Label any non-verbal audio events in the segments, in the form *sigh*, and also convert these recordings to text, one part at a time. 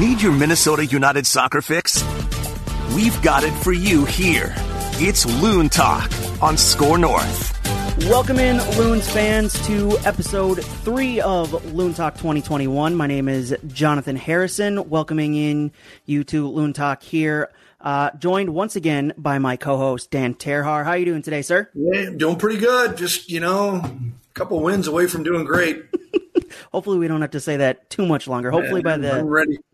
Need your Minnesota United soccer fix? We've got it for you here. It's Loon Talk on Score North. Welcome in, Loons fans, to episode three of Loon Talk 2021. My name is Jonathan Harrison, welcoming in you to Loon Talk here. Uh, joined once again by my co-host Dan Terhar. How are you doing today, sir? Yeah, I'm doing pretty good. Just you know, a couple wins away from doing great. *laughs* Hopefully, we don't have to say that too much longer. Hopefully, by the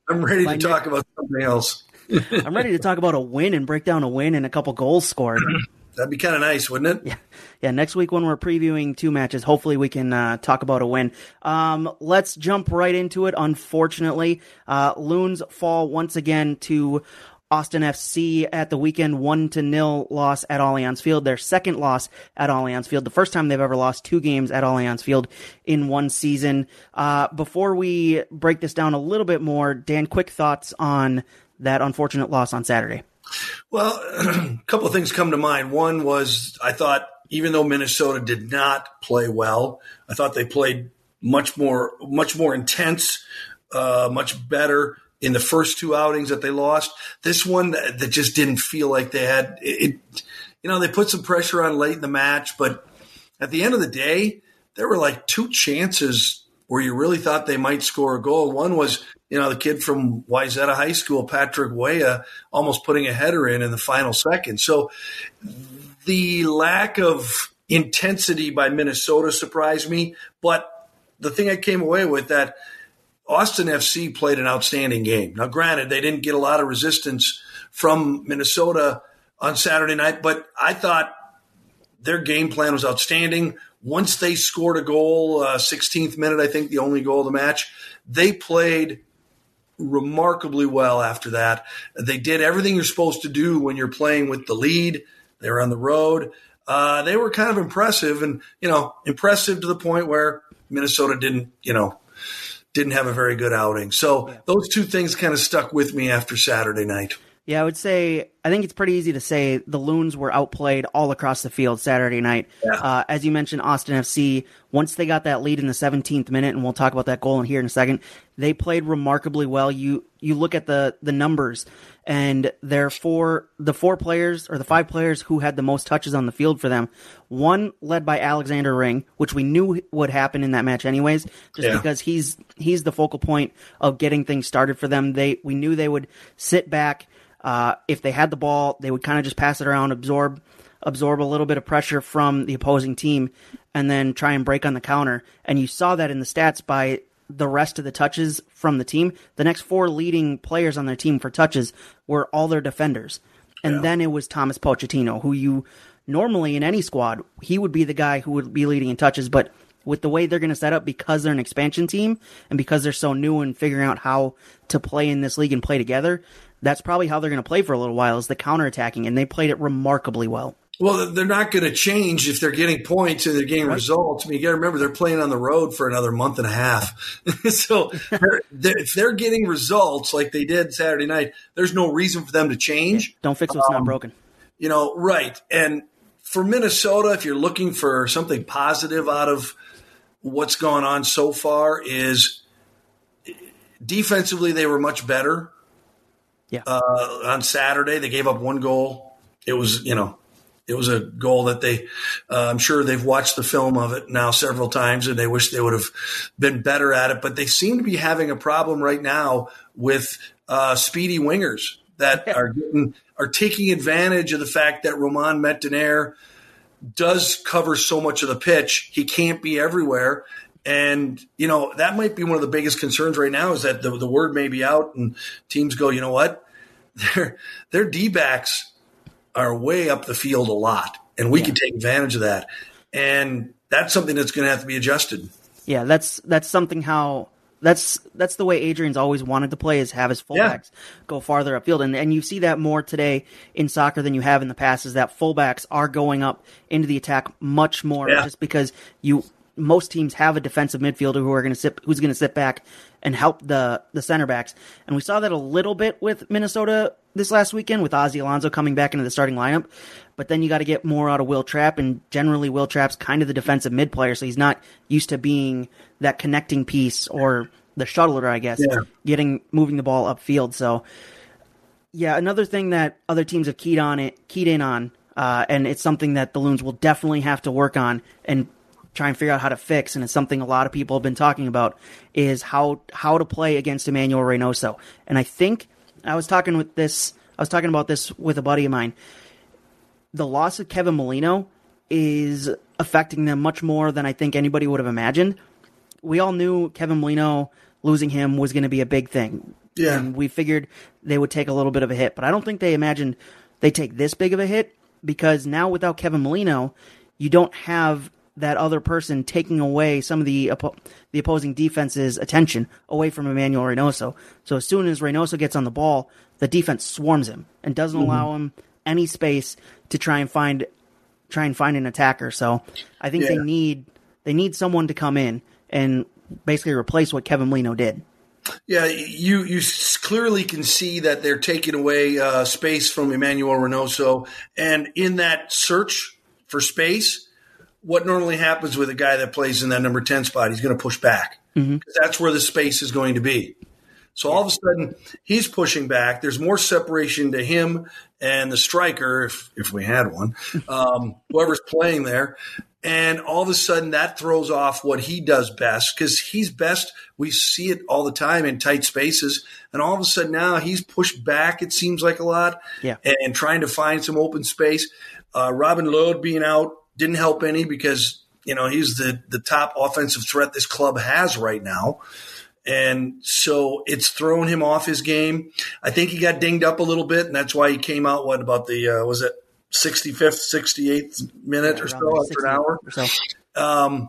I'm ready. To talk next- about something else. *laughs* I'm ready to talk about a win and break down a win and a couple goals scored. *clears throat* That'd be kind of nice, wouldn't it? Yeah, yeah. Next week when we're previewing two matches, hopefully we can uh, talk about a win. Um, let's jump right into it. Unfortunately, uh, Loons fall once again to Austin FC at the weekend, one to nil loss at Allianz Field. Their second loss at Allianz Field. The first time they've ever lost two games at Allianz Field in one season. Uh, before we break this down a little bit more, Dan, quick thoughts on that unfortunate loss on Saturday. Well, *clears throat* a couple of things come to mind. One was I thought even though Minnesota did not play well, I thought they played much more much more intense, uh, much better in the first two outings that they lost. This one that, that just didn't feel like they had it, it. You know, they put some pressure on late in the match, but at the end of the day, there were like two chances where you really thought they might score a goal. One was, you know, the kid from Wayzata High School, Patrick Weah, almost putting a header in in the final second. So the lack of intensity by Minnesota surprised me. But the thing I came away with that Austin FC played an outstanding game. Now, granted, they didn't get a lot of resistance from Minnesota on Saturday night, but I thought their game plan was outstanding. Once they scored a goal, uh, 16th minute, I think the only goal of the match, they played remarkably well after that. They did everything you're supposed to do when you're playing with the lead. They were on the road. Uh, they were kind of impressive and, you know, impressive to the point where Minnesota didn't, you know, didn't have a very good outing. So those two things kind of stuck with me after Saturday night. Yeah, I would say I think it's pretty easy to say the Loons were outplayed all across the field Saturday night. Yeah. Uh, as you mentioned, Austin FC once they got that lead in the 17th minute, and we'll talk about that goal in here in a second. They played remarkably well. You you look at the the numbers, and their four the four players or the five players who had the most touches on the field for them. One led by Alexander Ring, which we knew would happen in that match anyways, just Yeah. because he's he's the focal point of getting things started for them. They we knew they would sit back. Uh, if they had the ball, they would kind of just pass it around, absorb absorb a little bit of pressure from the opposing team, and then try and break on the counter. And you saw that in the stats by the rest of the touches from the team. The next four leading players on their team for touches were all their defenders. And then it was Thomas Pochettino, who you normally in any squad, he would be the guy who would be leading in touches, but with the way they're going to set up because they're an expansion team and because they're so new and figuring out how to play in this league and play together, that's probably how they're going to play for a little while is the counterattacking, and they played it remarkably well. Well, they're not going to change if they're getting points and they're getting results. I mean, you got to remember they're playing on the road for another month and a half. *laughs* so they're, they're, if they're getting results like they did Saturday night, there's no reason for them to change. Don't fix what's not broken. You know, right? And for Minnesota, if you're looking for something positive out of what's gone on so far, is defensively they were much better. Yeah. Uh, on Saturday, they gave up one goal. It was, you know, it was a goal that they, uh, I'm sure they've watched the film of it now several times and they wish they would have been better at it. But they seem to be having a problem right now with uh, speedy wingers that are getting, are taking advantage of the fact that Romain Métanire does cover so much of the pitch. He can't be everywhere. And, you know, that might be one of the biggest concerns right now is that the, the word may be out and teams go, you know what? *laughs* Their, their D backs are way up the field a lot, and we can take advantage of that. And that's something that's going to have to be adjusted. Yeah, that's that's something how that's that's the way Adrian's always wanted to play is have his fullbacks go farther upfield, and and you see that more today in soccer than you have in the past. Is that fullbacks are going up into the attack much more, Yeah. just because you most teams have a defensive midfielder who are going to sit who's going to sit back and help the the center backs, and we saw that a little bit with Minnesota this last weekend with Ozzie Alonso coming back into the starting lineup. But then you got to get more out of Will Trapp, and generally Will Trapp's kind of the defensive mid player, so he's not used to being that connecting piece or the shuttler, I guess, Yeah. getting moving the ball upfield. So, yeah, another thing that other teams have keyed on it, keyed in on, uh, and it's something that the Loons will definitely have to work on and try and figure out how to fix. And it's something a lot of people have been talking about is how how to play against Emmanuel Reynoso. And I think I was talking with this, I was talking about this with a buddy of mine. The loss of Kevin Molino is affecting them much more than I think anybody would have imagined. We all knew Kevin Molino losing him was going to be a big thing. Yeah. And we figured they would take a little bit of a hit, but I don't think they imagined they take this big of a hit because now without Kevin Molino, you don't have that other person taking away some of the oppo- the opposing defense's attention away from Emmanuel Reynoso. So as soon as Reynoso gets on the ball, the defense swarms him and doesn't allow him any space to try and find try and find an attacker. So I think they need they need someone to come in and basically replace what Kevin Molino did. Yeah, you you clearly can see that they're taking away uh, space from Emmanuel Reynoso, and in that search for space, what normally happens with a guy that plays in that number ten spot, he's going to push back because that's where the space is going to be. So all of a sudden, he's pushing back. There's more separation to him and the striker, if if we had one, *laughs* um, whoever's playing there. And all of a sudden, that throws off what he does best because he's best. We see it all the time in tight spaces. And all of a sudden, now he's pushed back, it seems like a lot, Yeah. and, trying to find some open space. Uh, Robin Lod being out didn't help any because, you know, he's the, the top offensive threat this club has right now. And so it's thrown him off his game. I think he got dinged up a little bit, and that's why he came out, what, about the, uh, was it 65th, 68th minute or so after an hour? or so. Um,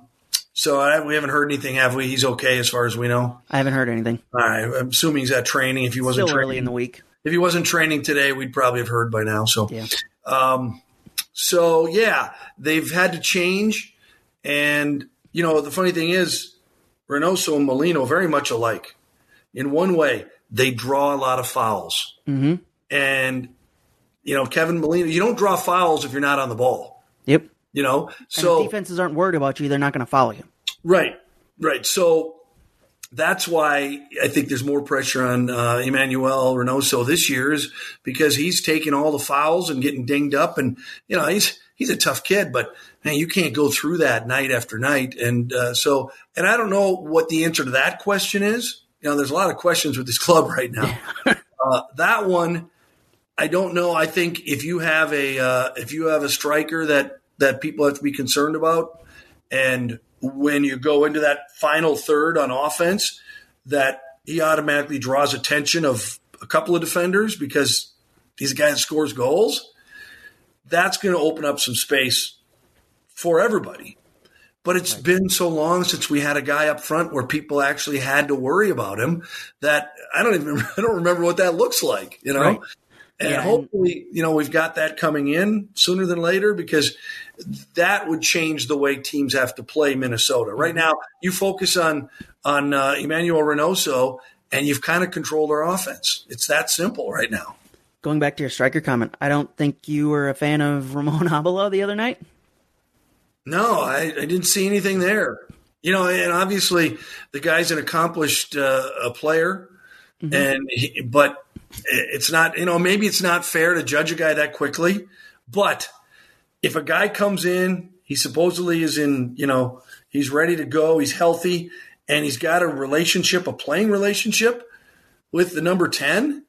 so I, we haven't heard anything, have we? He's okay as far as we know. I haven't heard anything. All right, I'm assuming he's at training. If he wasn't Still training, early in the week. if he wasn't training today, we'd probably have heard by now. So, Yeah. um, so yeah, they've had to change, and you know the funny thing is, Reynoso and Molino very much alike. In one way, they draw a lot of fouls, mm-hmm. and you know Kevin Molino, you don't draw fouls if you're not on the ball. Yep. You know, so if defenses aren't worried about you, they're not going to follow you. Right, right. So that's why I think there's more pressure on uh, Emmanuel Reynoso this year is because he's taking all the fouls and getting dinged up, and you know he's he's a tough kid, but man, you can't go through that night after night, and uh, so and I don't know what the answer to that question is. You know, there's a lot of questions with this club *laughs* right now. *laughs* uh, that one. I don't know. I think if you have a uh, if you have a striker that that people have to be concerned about, and when you go into that final third on offense, that he automatically draws attention of a couple of defenders because he's a guy that scores goals. That's going to open up some space for everybody. But it's been so long since we had a guy up front where people actually had to worry about him that I don't even *laughs* I don't remember what that looks like, you know. Right. And Yeah, and- hopefully, you know, we've got that coming in sooner than later because that would change the way teams have to play Minnesota. Right Mm-hmm. now, you focus on on uh, Emmanuel Reynoso, and you've kind of controlled our offense. It's that simple right now. Going back to your striker comment, I don't think you were a fan of *laughs* Ramon Abila the other night. No, I, I didn't see anything there. You know, and obviously the guy's an accomplished uh, a player, and he, but it's not. You know, maybe it's not fair to judge a guy that quickly. But if a guy comes in, he supposedly is in. You know, he's ready to go. He's healthy, and he's got a relationship, a playing relationship with the number ten.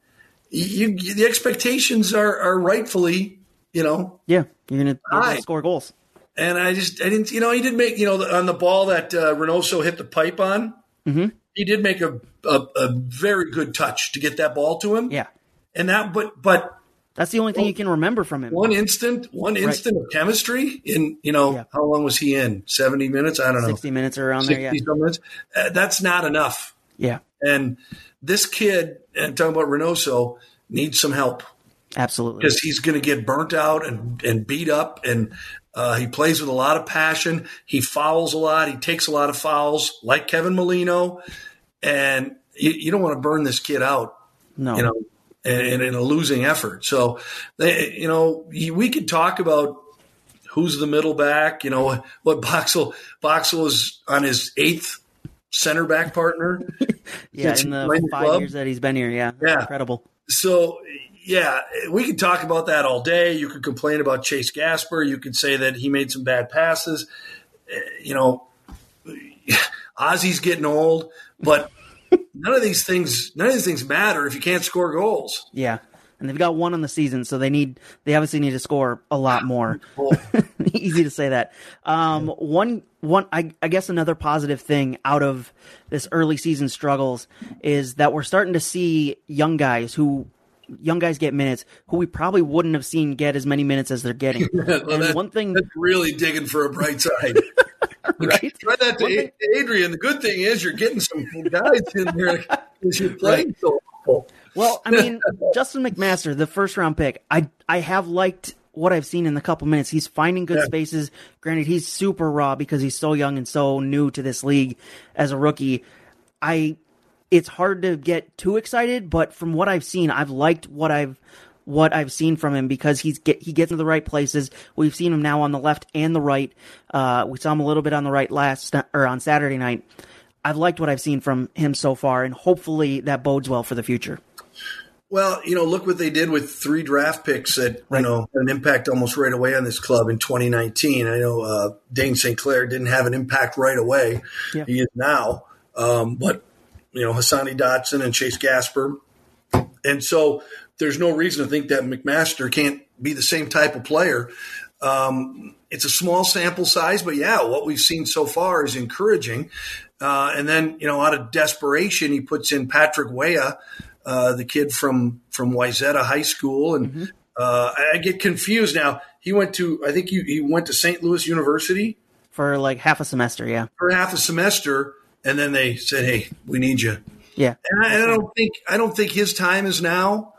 You, you, the expectations are, are rightfully, you know, Yeah, you're going to score goals. and I just I didn't you know he did make you know on the ball that uh, Reynoso hit the pipe on. Mhm. He did make a, a a very good touch to get that ball to him. Yeah, and that but but that's the only thing you can remember from him. one instant one instant of chemistry in you know Yeah. how long was he in seventy minutes I don't know Sixty minutes or around there. Yeah, minutes uh, that's not enough. yeah, And this kid and talking about Reynoso needs some help absolutely. because he's going to get burnt out and, and beat up. And uh, he plays with a lot of passion. He fouls a lot. He takes a lot of fouls, like Kevin Molino. And you, you don't want to burn this kid out, no, you know, in, in a losing effort. So, they, you know, we could talk about who's the middle back. You know what Boxall Boxall is on his eighth center back partner. *laughs* yeah, in the five club. years that he's been here, yeah, Yeah. incredible. So, yeah, we could talk about that all day. You could complain about Chase Gasper. You could say that he made some bad passes. Eh, You know, *laughs* Ozzie's getting old, but none of these things, none of these things matter if you can't score goals. Yeah, and they've got one on the season, so they need they obviously need to score a lot more. *laughs* *laughs* Easy to say that. Um, one one I, I guess another positive thing out of this early season struggles is that we're starting to see young guys who young guys get minutes who we probably wouldn't have seen get as many minutes as they're getting. *laughs* Well, that- one thing, that's really digging for a bright side. *laughs* right? Try that to thing- Adrian. The good thing is you're getting some guys in there because you're playing so well. Well, I mean, Justin McMaster, the first round pick, I I have liked what I've seen in the couple minutes. He's finding good Yeah. spaces. Granted, he's super raw because he's so young and so new to this league as a rookie. I it's hard to get too excited, but from what I've seen, I've liked what I've what I've seen from him because he's get he gets into the right places. We've seen him now on the left and the right. Uh, we saw him a little bit on the right last or on Saturday night. I've liked what I've seen from him so far, and hopefully that bodes well for the future. Well, you know, look what they did with three draft picks that you know had an impact almost right away on this club in 2019. I know uh, Dayne St. Clair didn't have an impact right away. Yeah. He is now, um, but you know, Hassani Dotson and Chase Gasper, and so there's no reason to think that McMaster can't be the same type of player. Um, it's a small sample size, but yeah, what we've seen so far is encouraging. Uh, and then, you know, out of desperation, he puts in Patrick Weah, uh, the kid from from Wayzata High School, and uh, I I get confused now. He went to, I think he, he went to St. Louis University for like half a semester. Yeah, for half a semester, and then they said, "Hey, we need you." yeah. And I, and I don't think I don't think his time is now,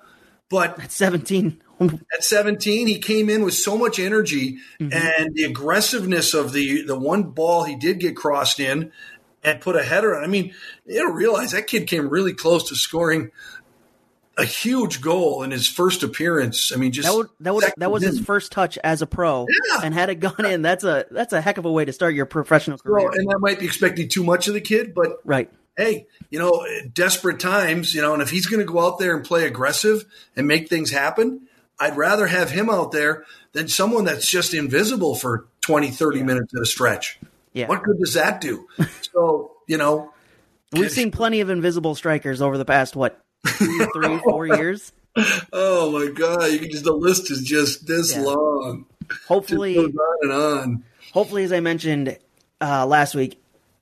but At seventeen, *laughs* at 17 he came in with so much energy mm-hmm. and the aggressiveness of the the one ball he did get crossed in and put a header on i mean you don't realize that kid came really close to scoring a huge goal in his first appearance i mean just that would that would that was his first touch as a pro, Yeah. and had it gone in, that's a that's a heck of a way to start your professional career. Well, and that might be expecting too much of the kid but right. hey, you know, desperate times, you know, and if he's going to go out there and play aggressive and make things happen, I'd rather have him out there than someone that's just invisible for 20, 30 minutes at a stretch. Yeah. What good does that do? *laughs* so, you know, We've seen plenty of invisible strikers over the past what two, *laughs* three, four years. oh my God, you can just, the list is just this Yeah. long. Just Hopefully, goes on and on. hopefully, as I mentioned uh, last week,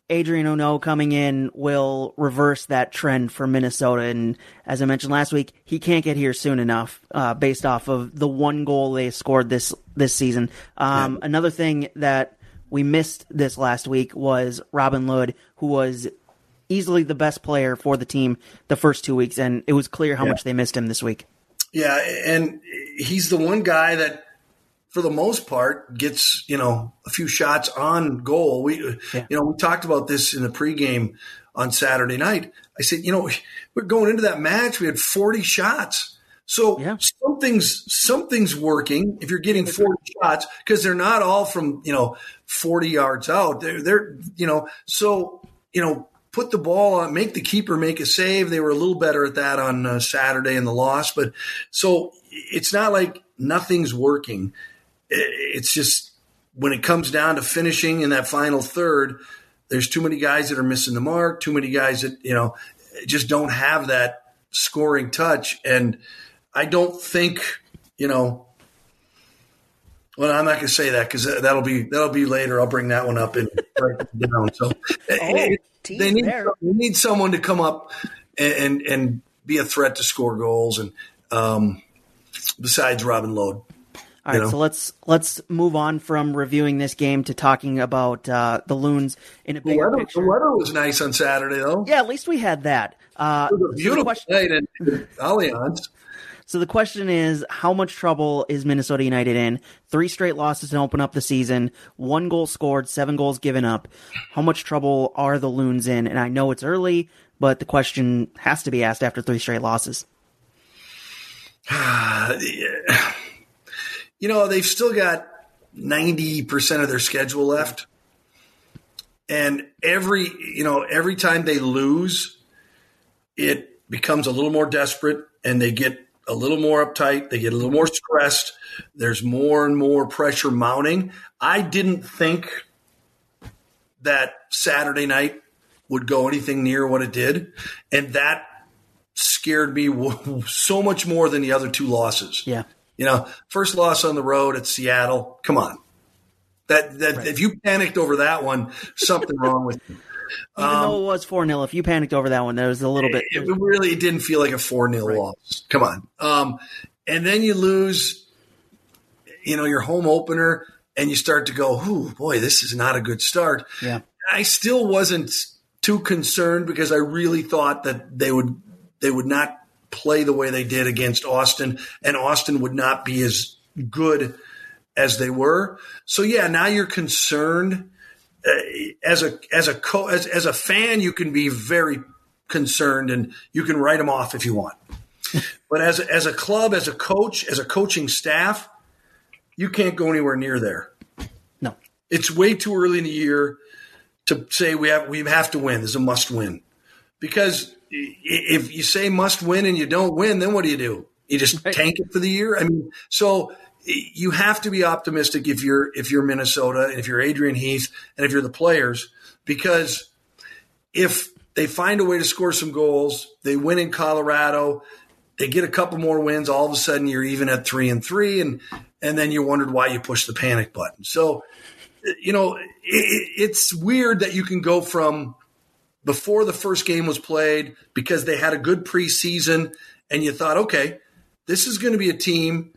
Adrien Hunou coming in will reverse that trend for Minnesota. And as I mentioned last week, he can't get here soon enough, uh, based off of the one goal they scored this this season. Um, Another thing that we missed this last week was Robin Lod, who was easily the best player for the team the first two weeks, and it was clear how Yeah. much they missed him this week. Yeah, and he's the one guy that, for the most part, gets you know a few shots on goal. We, Yeah. you know, we talked about this in the pregame on Saturday night. I said, you know, we're going into that match. We had forty shots, so Yeah. something's something's working. If you're getting forty shots, because they're not all from you know forty yards out. They're they're you know so you know put the ball on, make the keeper make a save. They were a little better at that on uh, Saturday in the loss, but so it's not like nothing's working. It's just when it comes down to finishing in that final third, there's too many guys that are missing the mark. Too many guys that you know just don't have that scoring touch, and I don't think you know. Well, I'm not going to say that because that'll be that'll be later. I'll bring that one up and break it *laughs* down. So it- they need there. they need someone to come up and, and and be a threat to score goals, and um, besides Robin Lod. All right, know? so let's let's move on from reviewing this game to talking about uh, the loons in a The weather, picture. the weather was nice on Saturday, though. Yeah, at least we had that. Uh, It was a so, beautiful question, night at Allianz. So the question is, how much trouble is Minnesota United in? Three straight losses to open up the season, one goal scored, seven goals given up. How much trouble are the loons in? And I know it's early, but the question has to be asked after three straight losses. *sighs* You know, they've still got 90% of their schedule left. And every, you know, every time they lose, it becomes a little more desperate and they get a little more uptight. They get a little more stressed. There's more and more pressure mounting. I didn't think that Saturday night would go anything near what it did. And that scared me *laughs* so much more than the other two losses. Yeah. You know, first loss on the road at Seattle. Come on. That, that right. if you panicked over that one, something wrong with you. Even um, though it was 4 0, if you panicked over that one, there was a little bit. It, it really didn't feel like a 4 0 right. loss. Come on. Um, and then you lose, you know, your home opener, and you start to go, oh, boy, this is not a good start. Yeah. I still wasn't too concerned because I really thought that they would they would not play the way they did against Austin, and Austin would not be as good as they were. So yeah, now you're concerned Uh, as a as a co- as, as a fan, you can be very concerned and you can write them off if you want. *laughs* but as a, as a club, as a coach, as a coaching staff, you can't go anywhere near there. No, it's way too early in the year to say we have we have to win. This is a must win because if you say must win and you don't win, then what do you do? You just right. tank it for the year. I mean, so you have to be optimistic if you're if you're Minnesota, and if you're Adrian Heath, and if you're the players, because if they find a way to score some goals, they win in Colorado, they get a couple more wins, all of a sudden you're even at three and three, and and then you wondered why you pushed the panic button. So, you know, it, it's weird that you can go from before the first game was played because they had a good preseason, and you thought, okay, this is going to be a team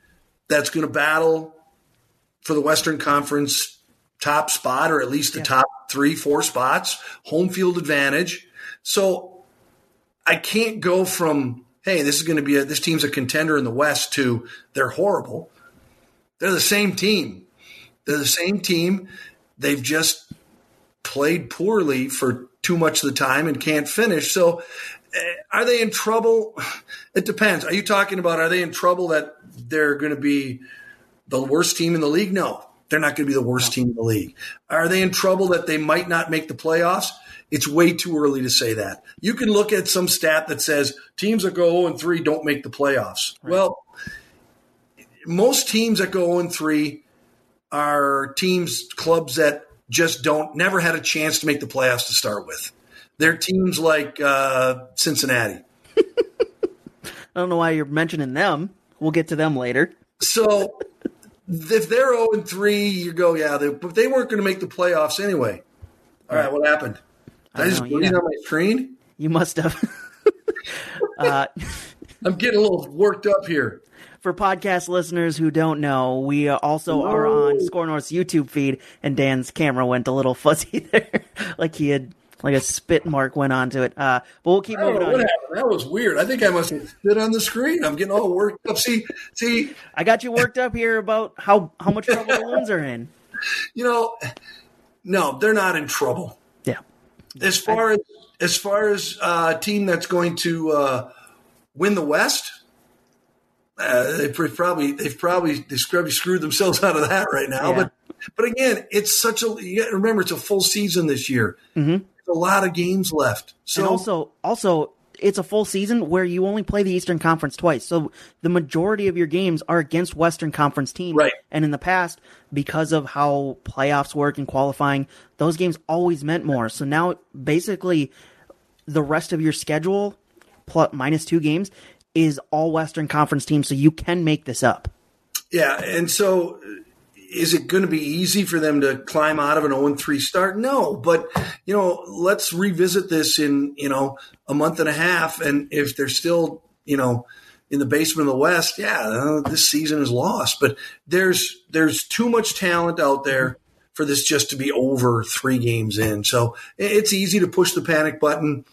that's going to battle for the Western Conference top spot or at least the yeah. top three, four spots, home field advantage. So I can't go from, hey, this is going to be a, this team's a contender in the West to they're horrible. They're the same team. They're the same team. They've just played poorly for too much of the time and can't finish. So eh, are they in trouble? *sighs* It depends. Are you talking about are they in trouble that they're going to be the worst team in the league? No, they're not going to be the worst team in the league. Are they in trouble that they might not make the playoffs? It's way too early to say that. You can look at some stat that says teams that go 0 and 3 don't make the playoffs. Right. Well, most teams that go 0 and 3 are teams, clubs that just don't, never had a chance to make the playoffs to start with. They're teams like uh, Cincinnati. *laughs* I don't know why you're mentioning them. We'll get to them later. So if they're 0 and 3, you go, yeah, they, but they weren't going to make the playoffs anyway. All right, what happened? Did I, I just put it on my screen? You must have. *laughs* uh, *laughs* I'm getting a little worked up here. For podcast listeners who don't know, we also are on Score North's YouTube feed, and Dan's camera went a little fuzzy *laughs* there, like he had like a spit mark went onto it. Uh, but we'll keep moving on. That was weird. I think I must have spit on the screen. I'm getting all worked up. See, see, I got you worked up here about how how much trouble the Loons are in. *laughs* You know, no, they're not in trouble. Yeah. As far I, as as far as uh, a team that's going to uh, win the West. Uh, they've probably they've probably they've probably screwed themselves *laughs* out of that right now. Yeah. But but again, it's such a you remember it's a full season this year. Mm-hmm a lot of games left. So and also, also, it's a full season where you only play the Eastern Conference twice. So the majority of your games are against Western Conference teams. Right. And in the past, because of how playoffs work and qualifying, those games always meant more. So now basically the rest of your schedule plus minus two games is all Western Conference teams. So you can make this up. Yeah. And so is it going to be easy for them to climb out of an 0 3 start? No, but you know, let's revisit this in, you know, a month and a half. And if they're still, you know, in the basement of the West, yeah, uh, this season is lost. But there's there's too much talent out there for this just to be over three games in. So it's easy to push the panic button,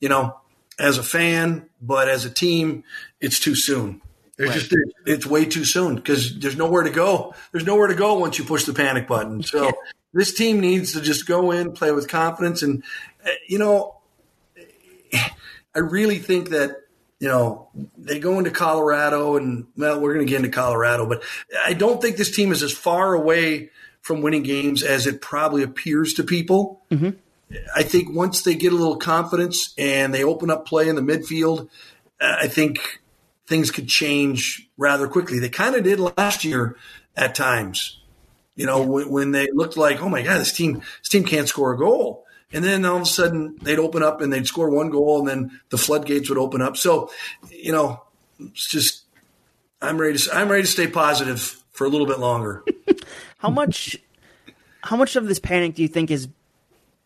you know, as a fan, but as a team, it's too soon. It's right. just it's way too soon because there's nowhere to go. There's nowhere to go once you push the panic button. So this team needs to just go in, play with confidence, and uh, you know, I really think that you know they go into Colorado, and well, we're going to get into Colorado, but I don't think this team is as far away from winning games as it probably appears to people. Mm-hmm. I think once they get a little confidence and they open up play in the midfield, uh, I think things could change rather quickly. They kind of did last year at times. You know, when, when, they looked like, oh my god, this team this team can't score a goal, and then all of a sudden they'd open up and they'd score one goal, and then the floodgates would open up. So, you know, it's just I'm ready to I'm ready to stay positive for a little bit longer. *laughs* how much how much of this panic do you think is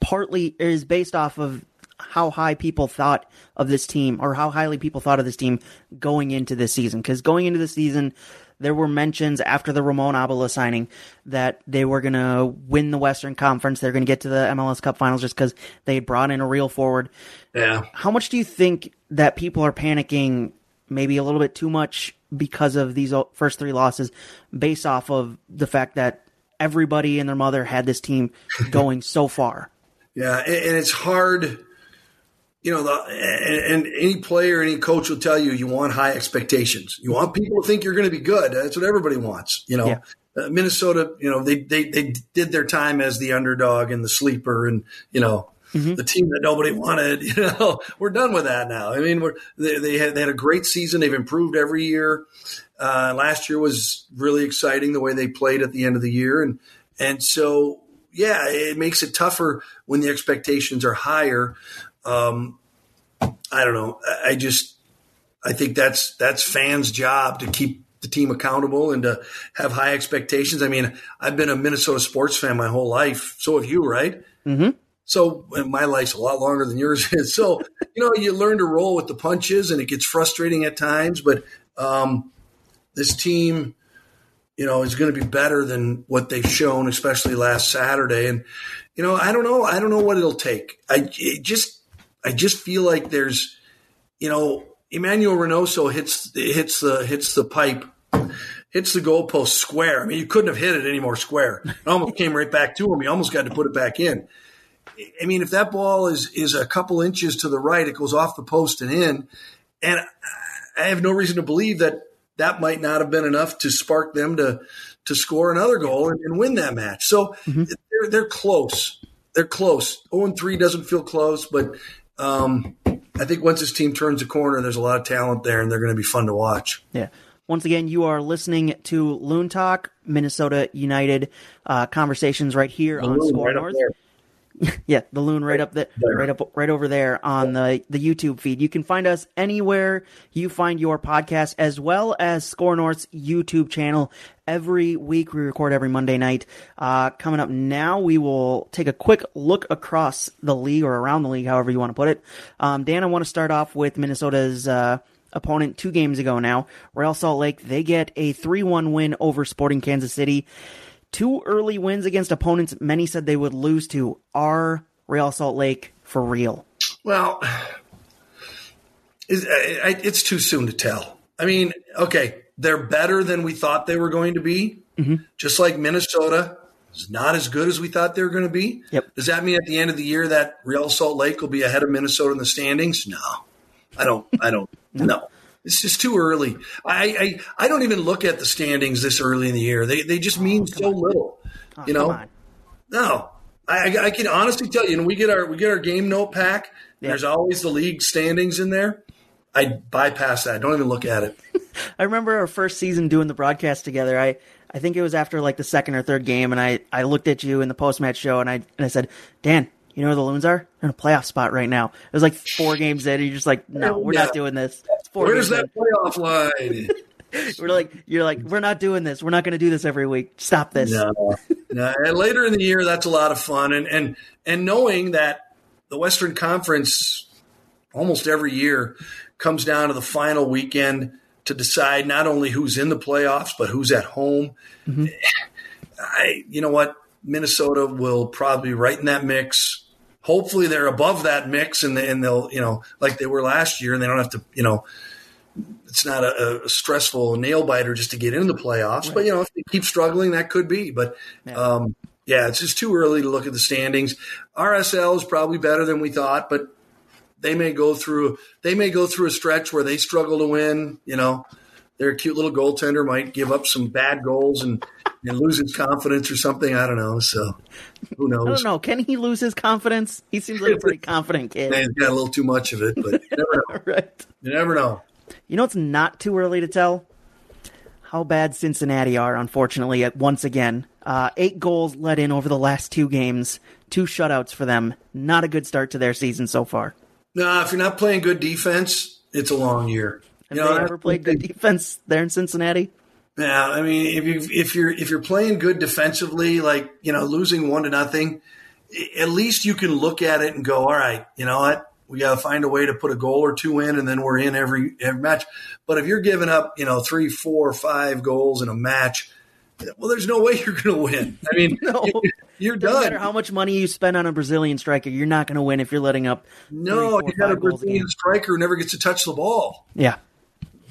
partly is based off of how high people thought of this team or how highly people thought of this team going into this season because going into the season there were mentions after the Ramon Abila signing that they were going to win the Western Conference. They're going to get to the MLS Cup Finals just because they had brought in a real forward. Yeah. How much do you think that people are panicking? Maybe a little bit too much because of these first three losses, based off of the fact that everybody and their mother had this team going so far. Yeah, and it's hard you know, the, and, and, any player, any coach will tell you, you want high expectations. You want people to think you're going to be good. That's what everybody wants. You know, yeah. uh, Minnesota, you know, they, they, they did their time as the underdog and the sleeper and, you know, mm-hmm. the team that nobody wanted, *laughs* you know, we're done with that now. I mean, we're, they, they had, they had a great season. They've improved every year. Uh, last year was really exciting the way they played at the end of the year. And, and so, yeah, it makes it tougher when the expectations are higher. Um, I don't know. I just I think that's that's fans' job to keep the team accountable and to have high expectations. I mean, I've been a Minnesota sports fan my whole life. So have you, right? Mm-hmm. So my life's a lot longer than yours *laughs* is. So you know, you learn to roll with the punches, and it gets frustrating at times. But um, this team, you know, is going to be better than what they've shown, especially last Saturday. And you know, I don't know. I don't know what it'll take. I just I just feel like there's, you know, Emmanuel Reynoso hits hits the hits the pipe, hits the goalpost square. I mean, you couldn't have hit it any more square. It almost came right back to him. He almost got to put it back in. I mean, if that ball is is a couple inches to the right, it goes off the post and in. And I have no reason to believe that that might not have been enough to spark them to to score another goal and, and win that match. So mm-hmm. they're they're close. They're close. 0 3 doesn't feel close, but um, I think once this team turns a corner, there's a lot of talent there, and they're going to be fun to watch. Yeah. Once again, you are listening to Loon Talk, Minnesota United uh, conversations right here the on Score right North. *laughs* yeah, the loon right up there, right up, right over there on the the YouTube feed. You can find us anywhere you find your podcast, as well as Score North's YouTube channel. Every week we record every Monday night. Uh, coming up now, we will take a quick look across the league or around the league, however you want to put it. Um, Dan, I want to start off with Minnesota's. Uh, opponent two games ago now. Real Salt Lake, they get a 3 1 win over Sporting Kansas City. Two early wins against opponents many said they would lose to. Are Real Salt Lake for real? Well, it's too soon to tell. I mean, okay, they're better than we thought they were going to be. Mm-hmm. Just like Minnesota is not as good as we thought they were going to be. Yep. Does that mean at the end of the year that Real Salt Lake will be ahead of Minnesota in the standings? No, I don't. I don't. *laughs* no. It's just too early. I, I, I don't even look at the standings this early in the year. They they just oh, mean oh, so little. Oh, you know. No, I, I can honestly tell you. and we get our we get our game note pack. Yeah. There's always the league standings in there. I bypass that. Don't even look at it. *laughs* I remember our first season doing the broadcast together. I I think it was after like the second or third game, and I, I looked at you in the post match show, and I and I said, Dan, you know where the Loons are? They're in a playoff spot right now. It was like four games in, and you're just like, no, we're yeah. not doing this. Where's that playoff line? *laughs* we're like, you're like, we're not doing this. We're not going to do this every week. Stop this. No, no. And later in the year, that's a lot of fun, and and and knowing that the Western Conference almost every year comes down to the final weekend to decide not only who's in the playoffs but who's at home. Mm-hmm. I, you know what, Minnesota will probably right in that mix hopefully they're above that mix and, they, and they'll, you know, like they were last year and they don't have to, you know, it's not a, a stressful nail biter just to get into the playoffs. Right. But, you know, if they keep struggling, that could be. But, yeah. Um, yeah, it's just too early to look at the standings. RSL is probably better than we thought, but they may go through they may go through a stretch where they struggle to win. You know, their cute little goaltender might give up some bad goals and, and lose his confidence or something. I don't know. So who knows? I don't know. Can he lose his confidence? He seems like a pretty *laughs* confident kid. Man, he's got a little too much of it, but you never *laughs* know. right. You never know. You know it's not too early to tell? How bad Cincinnati are, unfortunately, at once again. Uh, eight goals let in over the last two games, two shutouts for them. Not a good start to their season so far. No, if you're not playing good defense, it's a long year. Have You know, they ever played good defense there in Cincinnati? Yeah, I mean, if you if you're if you're playing good defensively, like you know, losing one to nothing, at least you can look at it and go, all right, you know what, we got to find a way to put a goal or two in, and then we're in every every match. But if you're giving up, you know, three, four, five goals in a match, well, there's no way *laughs* you're going to win. I mean, *laughs* No. you're Doesn't done. matter how much money you spend on a Brazilian striker, you're not going to win if you're letting up. no, three, four, you got a Brazilian striker who never gets to touch the ball. Yeah,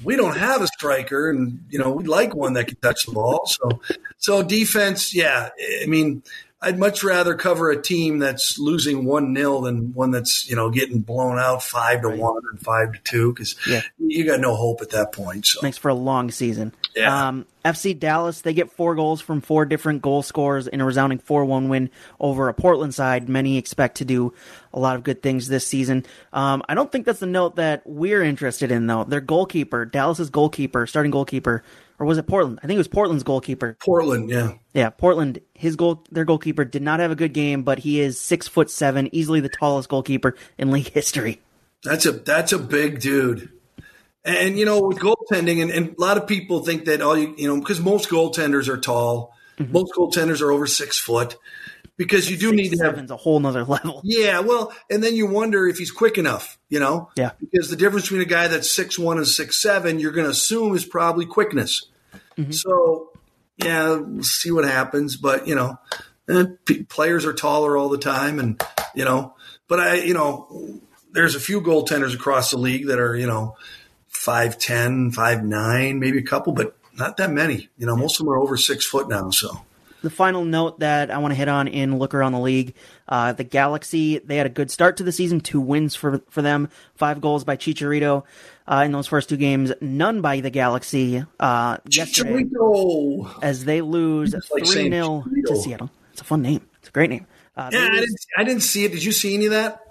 we don't have a striker, and you know we'd like one that can touch the ball. So, so defense, yeah. I mean, I'd much rather cover a team that's losing one 0 than one that's you know getting blown out five to one and five to two because Yeah. you got no hope at that point. So, makes for a long season. Yeah. Um, FC Dallas, they get four goals from four different goal scorers in a resounding 4 1 win over a Portland side. Many expect to do a lot of good things this season. Um, I don't think that's the note that we're interested in, though. Their goalkeeper, Dallas's goalkeeper, starting goalkeeper, or was it Portland? I think it was Portland's goalkeeper. Portland, yeah, Yeah, Portland. His goal, their goalkeeper did not have a good game, but he is six foot seven, easily the tallest goalkeeper in league history. that's a that's a big dude. And you know, with goaltending, and, and a lot of people think that all you you know because most goaltenders are tall, most goaltenders are over six foot, because you do need to have Seven's a whole nother level. Yeah, well, and then you wonder if he's quick enough, you know? Yeah. Because the difference between a guy that's six one and six seven, you're going to assume is probably quickness. So, yeah, we'll see what happens. But you know, eh, p- players are taller all the time, and you know, but I, you know, there's a few goaltenders across the league that are, you know, 5'10", 5'9", maybe a couple, but not that many. You know, most of them are over six foot now. So. The final note that I want to hit on in look around the league, uh, the Galaxy they had a good start to the season, two wins for for them, five goals by Chicharito uh, in those first two games, none by the Galaxy uh, yesterday Chicharito. as they lose like three saying 0 to Seattle. It's a fun name. It's a great name. Uh, Yeah, I didn't, I didn't see it. Did you see any of that?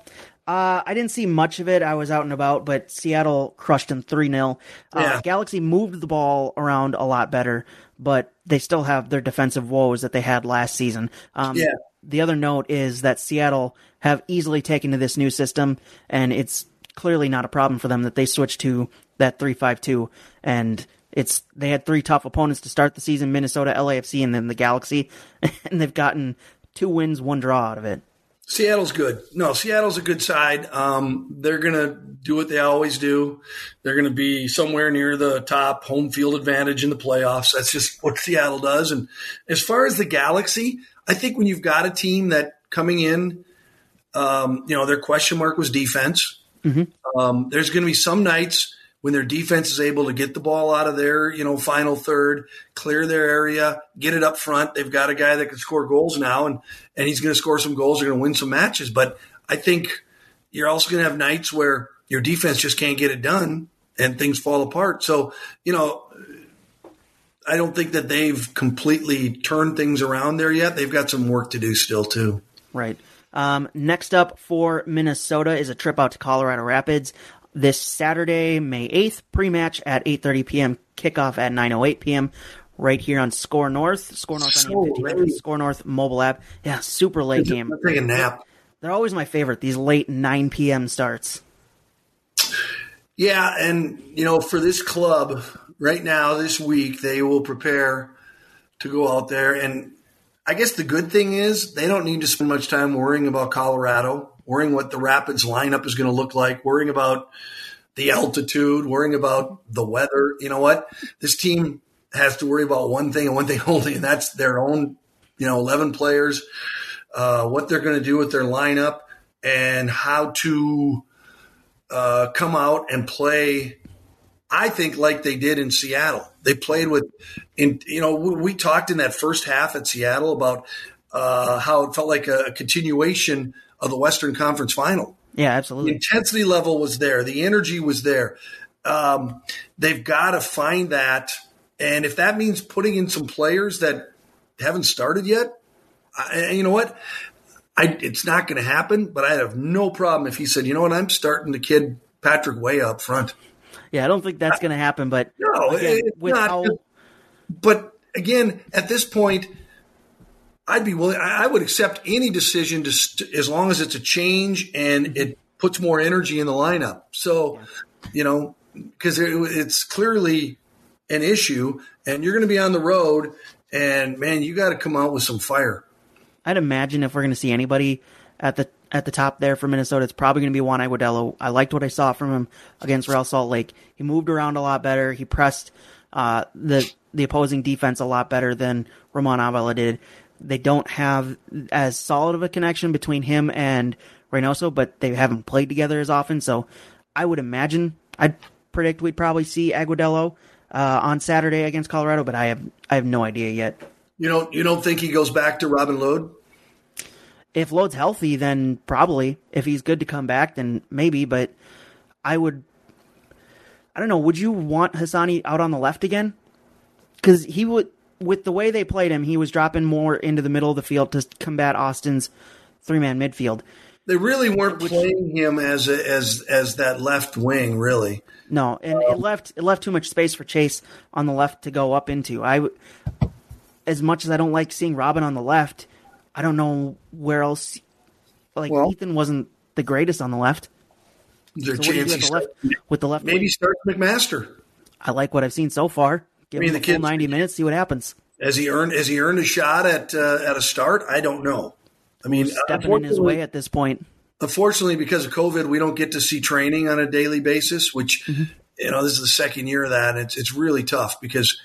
Uh, I didn't see much of it. I was out and about, but Seattle crushed them 3 0. Uh, Yeah. Galaxy moved the ball around a lot better, but they still have their defensive woes that they had last season. Um, Yeah. The other note is that Seattle have easily taken to this new system, and it's clearly not a problem for them that they switched to that 3 5 2. And it's they had three tough opponents to start the season Minnesota, LAFC, and then the Galaxy, *laughs* and they've gotten two wins, one draw out of it. Seattle's good. No, Seattle's a good side. Um, they're going to do what they always do. They're going to be somewhere near the top, home field advantage in the playoffs. That's just what Seattle does. And as far as the Galaxy, I think when you've got a team that coming in, um, you know, their question mark was defense. Um, there's going to be some nights when their defense is able to get the ball out of their, you know, final third, clear their area, get it up front. They've got a guy that can score goals now, and and he's going to score some goals. They're going to win some matches. But I think you're also going to have nights where your defense just can't get it done, and things fall apart. So you know. I don't think that they've completely turned things around there yet. They've got some work to do still, too. Right. Um, next up for Minnesota is a trip out to Colorado Rapids this Saturday, May 8th, pre-match at 8.30 p.m., kickoff at 9.08 p.m., right here on Score North. Score North So on the Score North mobile app. Yeah, super late game. Take a nap. They're always my favorite, these late 9 p.m. starts. Yeah, and you know, for this club right now, this week, they will prepare to go out there. And I guess the good thing is they don't need to spend much time worrying about Colorado, worrying what the Rapids lineup is going to look like, worrying about the altitude, worrying about the weather. You know what? This team has to worry about one thing and one thing *laughs* only, and that's their own, you know, 11 players, uh, what they're going to do with their lineup, and how to uh, come out and play. I think like they did in Seattle. They played with, in you know, we, talked in that first half at Seattle about uh, how it felt like a continuation of the Western Conference Final. Yeah, absolutely. The intensity level was there. The energy was there. um, they've got to find that. And if that means putting in some players that haven't started yet, I, you know what? I, it's not going to happen, but I have no problem if he said, you know what, I'm starting the kid Patrick Weah up front. Yeah, I don't think that's going to happen, but no, again, not, how... But again, at this point, I'd be willing. I would accept any decision to st- as long as it's a change and it puts more energy in the lineup. So, you know, because it, it's clearly an issue, and you're going to be on the road, and man, you got to come out with some fire. I'd imagine if we're going to see anybody at the at the top there for Minnesota, it's probably going to be Juan Agudelo. I liked what I saw from him against Real Salt Lake. He moved around a lot better. He pressed uh, the the opposing defense a lot better than Ramon Abila did. They don't have as solid of a connection between him and Reynoso, but they haven't played together as often. So I would imagine I'd predict we'd probably see Agudelo uh, on Saturday against Colorado, but I have I have no idea yet. You don't you don't think he goes back to Robin Lod? If Lod's healthy, then probably. If he's good to come back, then maybe. But I would. I don't know. Would you want Hassani out on the left again? Because he would, with the way they played him, he was dropping more into the middle of the field to combat Austin's three man midfield. They really weren't Which, playing him as a, as as that left wing, really. No, and it left it left too much space for Chase on the left to go up into. I, as much as I don't like seeing Robin on the left, I don't know where else. Like well, Ethan wasn't the greatest on the left. So the left, with the left? Maybe wing? start McMaster. I like what I've seen so far. Give I mean, him the full ninety minutes, see what happens. Has he earned? Has he earned a shot at uh, at a start? I don't know. I mean, stepping in his way at this point. Unfortunately, because of COVID, we don't get to see training on a daily basis. Which mm-hmm. you know, this is the second year of that. It's it's really tough because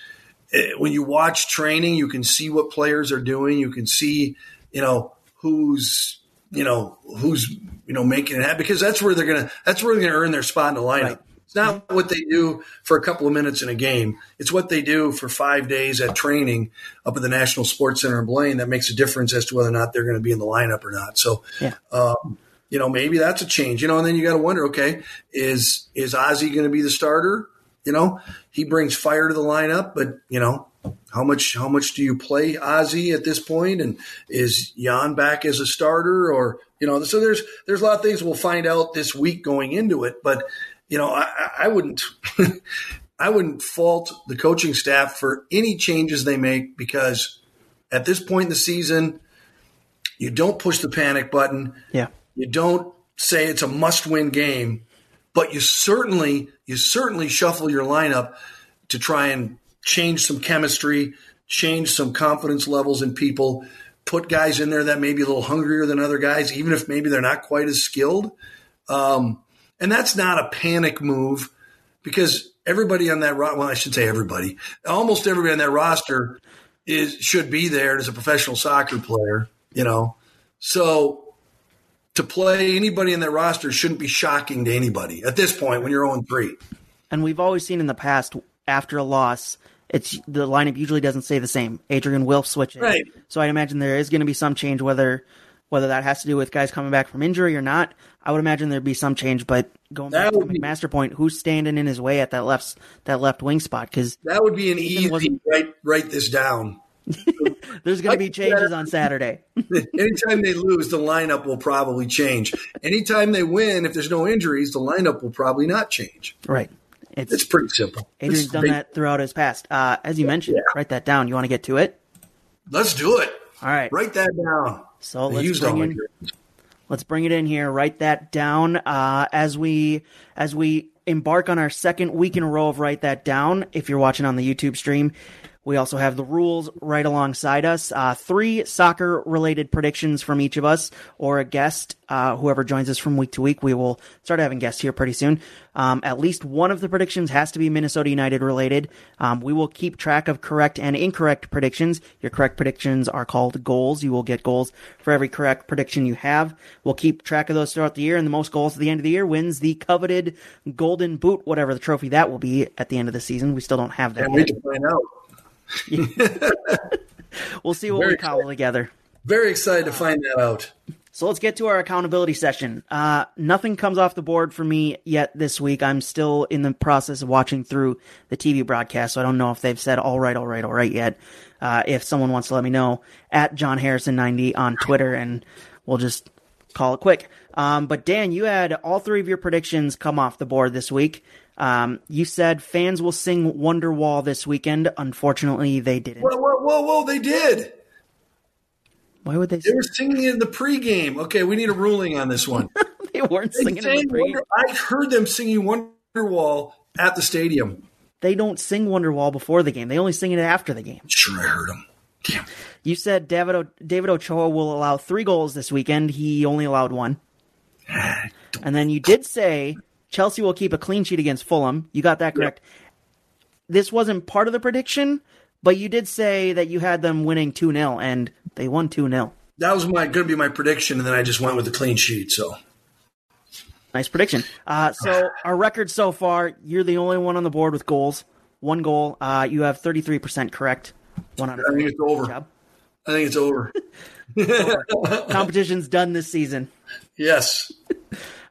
it, eh, when you watch training, you can see what players are doing. You can see you know who's you know who's you know making it happen because that's where they're gonna that's where they're gonna earn their spot in the lineup. Right. It's not what they do for a couple of minutes in a game. It's what they do for five days at training up at the National Sports Center in Blaine that makes a difference as to whether or not they're going to be in the lineup or not. So, yeah. um, you know, maybe that's a change. You know, and then you got to wonder, okay, is is Ozzie going to be the starter? You know, he brings fire to the lineup, but you know, how much how much do you play Ozzie at this point? And is Jan back as a starter, or you know? So there's there's a lot of things we'll find out this week going into it, but you know, I, I wouldn't. *laughs* I wouldn't fault the coaching staff for any changes they make because at this point in the season, you don't push the panic button. Yeah. You don't say it's a must-win game, but you certainly you certainly shuffle your lineup to try and change some chemistry, change some confidence levels in people, put guys in there that may be a little hungrier than other guys, even if maybe they're not quite as skilled. Um, and that's not a panic move because everybody on that well, I should say everybody, almost everybody on that roster is should be there as a professional soccer player, you know. So to play anybody in that roster shouldn't be shocking to anybody at this point when you're 0 3. And we've always seen in the past after a loss, it's the lineup usually doesn't stay the same. Adrian will switch it. Right. So I imagine there is going to be some change whether whether that has to do with guys coming back from injury or not. I would imagine there'd be some change, but going back to master point, who's standing in his way at that left that left wing spot? Because that would be an easy write write this down. *laughs* There's going to be changes on Saturday. *laughs* Anytime they lose, the lineup will probably change. Anytime they win, if there's no injuries, the lineup will probably not change. Right. It's, it's pretty simple. Adrian's it's done that throughout his past. Uh, as you mentioned, yeah. write that down. You want to get to it? Let's do it. All right. Write that down. So let's bring in, let's bring it in here. Write that down uh, as we as we embark on our second week in a row of write that down. If you're watching on the YouTube stream, we also have the rules right alongside us. Uh, three soccer related predictions from each of us or a guest, uh, whoever joins us from week to week. We will start having guests here pretty soon. Um, at least one of the predictions has to be Minnesota United related. Um, we will keep track of correct and incorrect predictions. Your correct predictions are called goals. You will get goals for every correct prediction you have. We'll keep track of those throughout the year, and the most goals at the end of the year wins the coveted Golden Boot, whatever the trophy that will be at the end of the season. We still don't have that. Wait to find out. *laughs* we'll see what Very we cobble together. Very excited to find that out. So let's get to our accountability session. Uh, nothing comes off the board for me yet this week. I'm still in the process of watching through the TV broadcast, so I don't know if they've said all right, all right, all right yet. Uh, if someone wants to let me know at John Harrison 90 on Twitter, and we'll just call it quick. Um, but Dan, you had all three of your predictions come off the board this week. Um, you said fans will sing Wonderwall this weekend. Unfortunately, they didn't. Whoa, whoa, whoa, whoa! They did. Why would they? They were singing it in the pregame. Okay, we need a ruling on this one. *laughs* they weren't They singing in the pregame. Wonder, I heard them singing Wonderwall at the stadium. They don't sing Wonderwall before the game. They only sing it after the game. Sure, I heard them. Damn. You said David o- David Ochoa will allow three goals this weekend. He only allowed one. And then you did say Chelsea will keep a clean sheet against Fulham. You got that correct. This wasn't part of the prediction, but you did say that you had them winning 2 0, and they won 2 0. That was my going to be my prediction, and then I just went with the clean sheet. So Nice prediction. Uh, so *sighs* our record so far, you're the only one on the board with goals. One goal. Uh, you have 33% correct. One of I think it's over. Job. I think it's over. *laughs* *laughs* Competition's done this season. yes,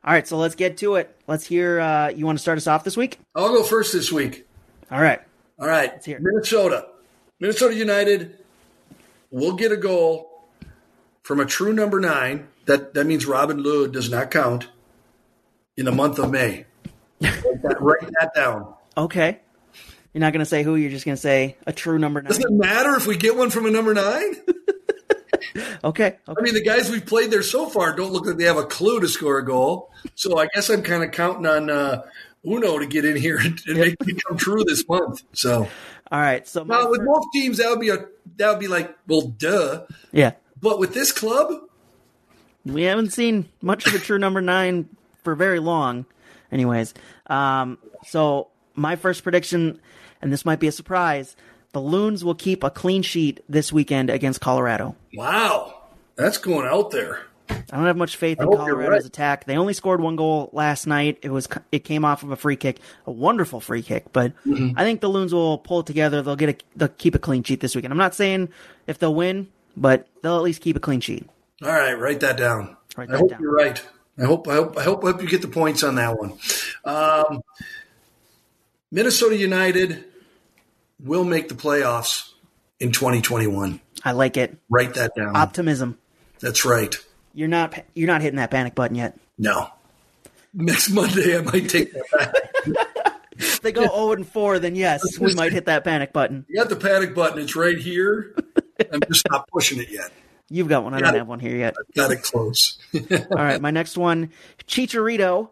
All right, so let's get to it. Let's hear. Uh, you want to start us off this week? I'll go first this week. All right. All right. Minnesota. Minnesota United will get a goal from a true number nine. That that means Robin Lod does not count in the month of May. *laughs* write, that, write that down. Okay. You're not going to say who. You're just going to say a true number nine. Doesn't it matter if we get one from a number nine? *laughs* *laughs* Okay. I mean, the guys we've played there so far don't look like they have a clue to score a goal. So I guess I'm kind of counting on uh, Hunou to get in here and, and make it come true this month. So All right. So now with most teams, that would be a that would be like, well, duh. yeah, But with this club, we haven't seen much of a true number nine for very long. Anyways, um, so my first prediction, and this might be a surprise, the Loons will keep a clean sheet this weekend against Colorado. wow, that's going out there. I don't have much faith in hope you're Colorado's right. attack. They only scored one goal last night. It was it came off of a free kick, a wonderful free kick. But Mm-hmm. I think the Loons will pull it together. They'll get a they'll keep a clean sheet this weekend. I'm not saying if they'll win, but they'll at least keep a clean sheet. All right, write that down. Write I hope down. you're right. I hope I hope I hope, I hope you get the points on that one. Um, Minnesota United will make the playoffs in 2021. I like it. Write that down. Optimism. That's right. You're not you're not hitting that panic button yet. No. Next Monday, I might take that back. *laughs* They go 0 and 4, then yes, we might hit that panic button. You got the panic button. It's right here. I'm just not pushing it yet. You've got one. I Got don't it. have one here yet. Got it close. *laughs* All right, my next one, Chicharito.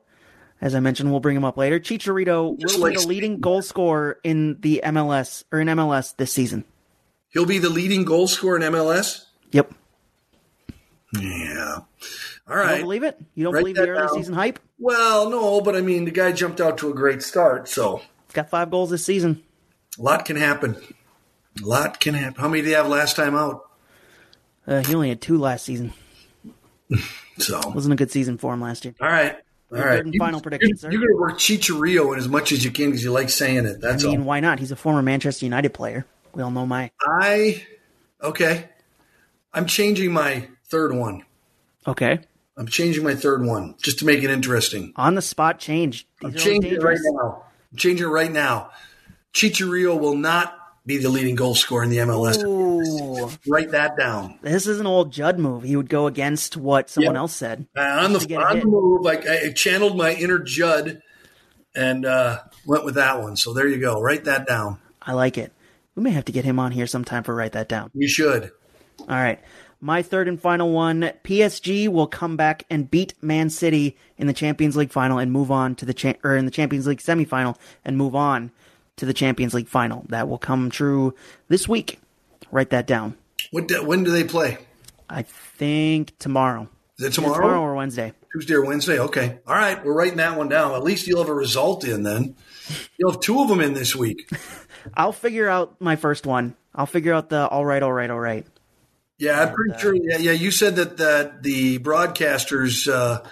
As I mentioned, we'll bring him up later. Chicharito Just will be the leading goal scorer in the MLS or in MLS this season. He'll be the leading goal scorer in MLS. Yep. Yeah. All right. You don't believe it? You don't Write believe the early down. season hype? Well, no, but I mean, the guy jumped out to a great start, so got five goals this season. a lot can happen. A lot can happen. How many did he have last time out? Uh, he only had two last season. *laughs* So, Wasn't a good season for him last year. all right. All right. third and You- final prediction, you're, sir. You're going to work Chicharito in as much as you can because you like saying it. That's I mean, all. why not? He's a former Manchester United player. We all know my. I, okay. I'm changing my third one. Okay. I'm changing my third one just to make it interesting. On the spot change. These I'm changing it right now. I'm changing it right now. Chicharito will not be the leading goal scorer in the MLS. Ooh. Write that down. This is an old Judd move. He would go against what someone Yeah. else said. Uh, on the, on the move, I, I channeled my inner Judd and uh, went with that one. So there you go. Write that down. I like it. We may have to get him on here sometime for write that down. You should. All right. My third and final one PSG will come back and beat Man City in the Champions League final and move on to the cha- or in the Champions League semifinal and move on to the Champions League final. That will come true this week. Write that down. What? da- when do they play? I think tomorrow. Is it tomorrow? Tomorrow or Wednesday. Tuesday or Wednesday? Okay. All right. We're writing that one down. At least you'll have a result in then. You'll have two of them in this week. *laughs* I'll figure out my first one. I'll figure out the all right, all right, all right. Yeah, I'm pretty sure. Yeah, yeah. You said that that the broadcasters uh,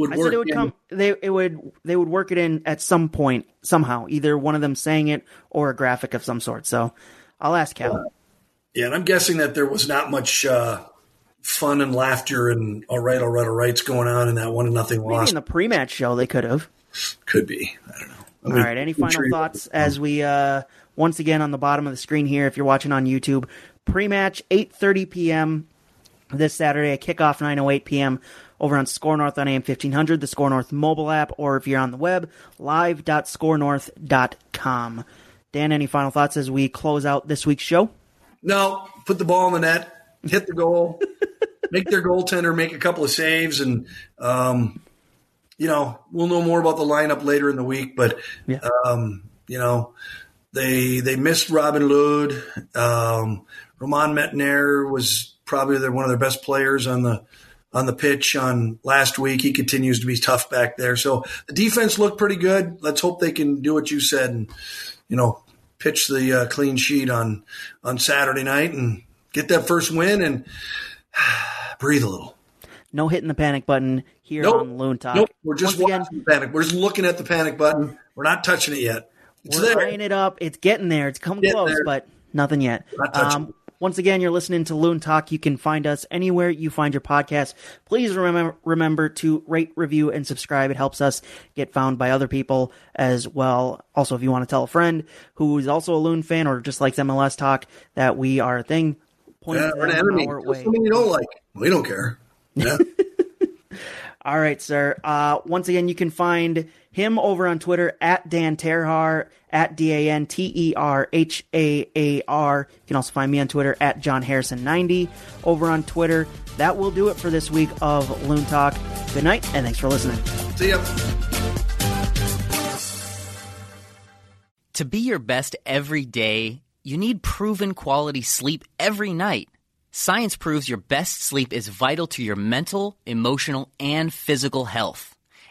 would I work. said it would in- come. They it would they would work it in at some point somehow. Either one of them saying it or a graphic of some sort. So I'll ask Cal. Yeah, and I'm guessing that there was not much uh, fun and laughter and all right, all right, all right's going on in that one and nothing Maybe loss. in the pre-match show they could have. Could be. I don't know. I'm All. Any final thoughts as we uh, once again on the bottom of the screen here, if you're watching on YouTube, pre-match 8:30 p.m. this Saturday, a kickoff 9:08 p.m. over on Score North on AM 1500, the Score North mobile app, or if you're on the web, live.scorenorth.com. Dan, any final thoughts as we close out this week's show? No, put the ball in the net, hit the goal, *laughs* make their goaltender make a couple of saves, and um, you know we'll know more about the lineup later in the week. But Yeah. um, you know they they missed Robin Lod. Um, Romain Métanire was probably their, one of their best players on the on the pitch on last week. He continues to be tough back there. So the defense looked pretty good. Let's hope they can do what you said and you know pitch the uh, clean sheet on on Saturday night and get that first win and *sighs* breathe a little. No hitting the panic button here Nope. on Loon Talk. Nope. We're just Once again, watching the panic. We're just looking at the panic button. We're not touching it yet. It's We're there. eyeing it up. It's getting there. It's coming Getting close, there. but nothing yet. Not touching Um, once again, you're listening to Loon Talk. You can find us anywhere you find your podcast. Please remember remember to rate, review, and subscribe. It helps us get found by other people as well. Also, if you want to tell a friend who's also a Loon fan or just likes MLS talk that we are a thing, point Yeah, an enemy. our way. Something you don't like. We don't care. *laughs* Yeah. All right, sir. Uh, once again, you can find him over on Twitter at Dan Terhaar, at D A N T E R H A A R. You can also find me on Twitter at John Harrison90 over on Twitter. That will do it for this week of Loon Talk. Good night, and thanks for listening. See ya. To be your best every day, you need proven quality sleep every night. Science proves your best sleep is vital to your mental, emotional, and physical health.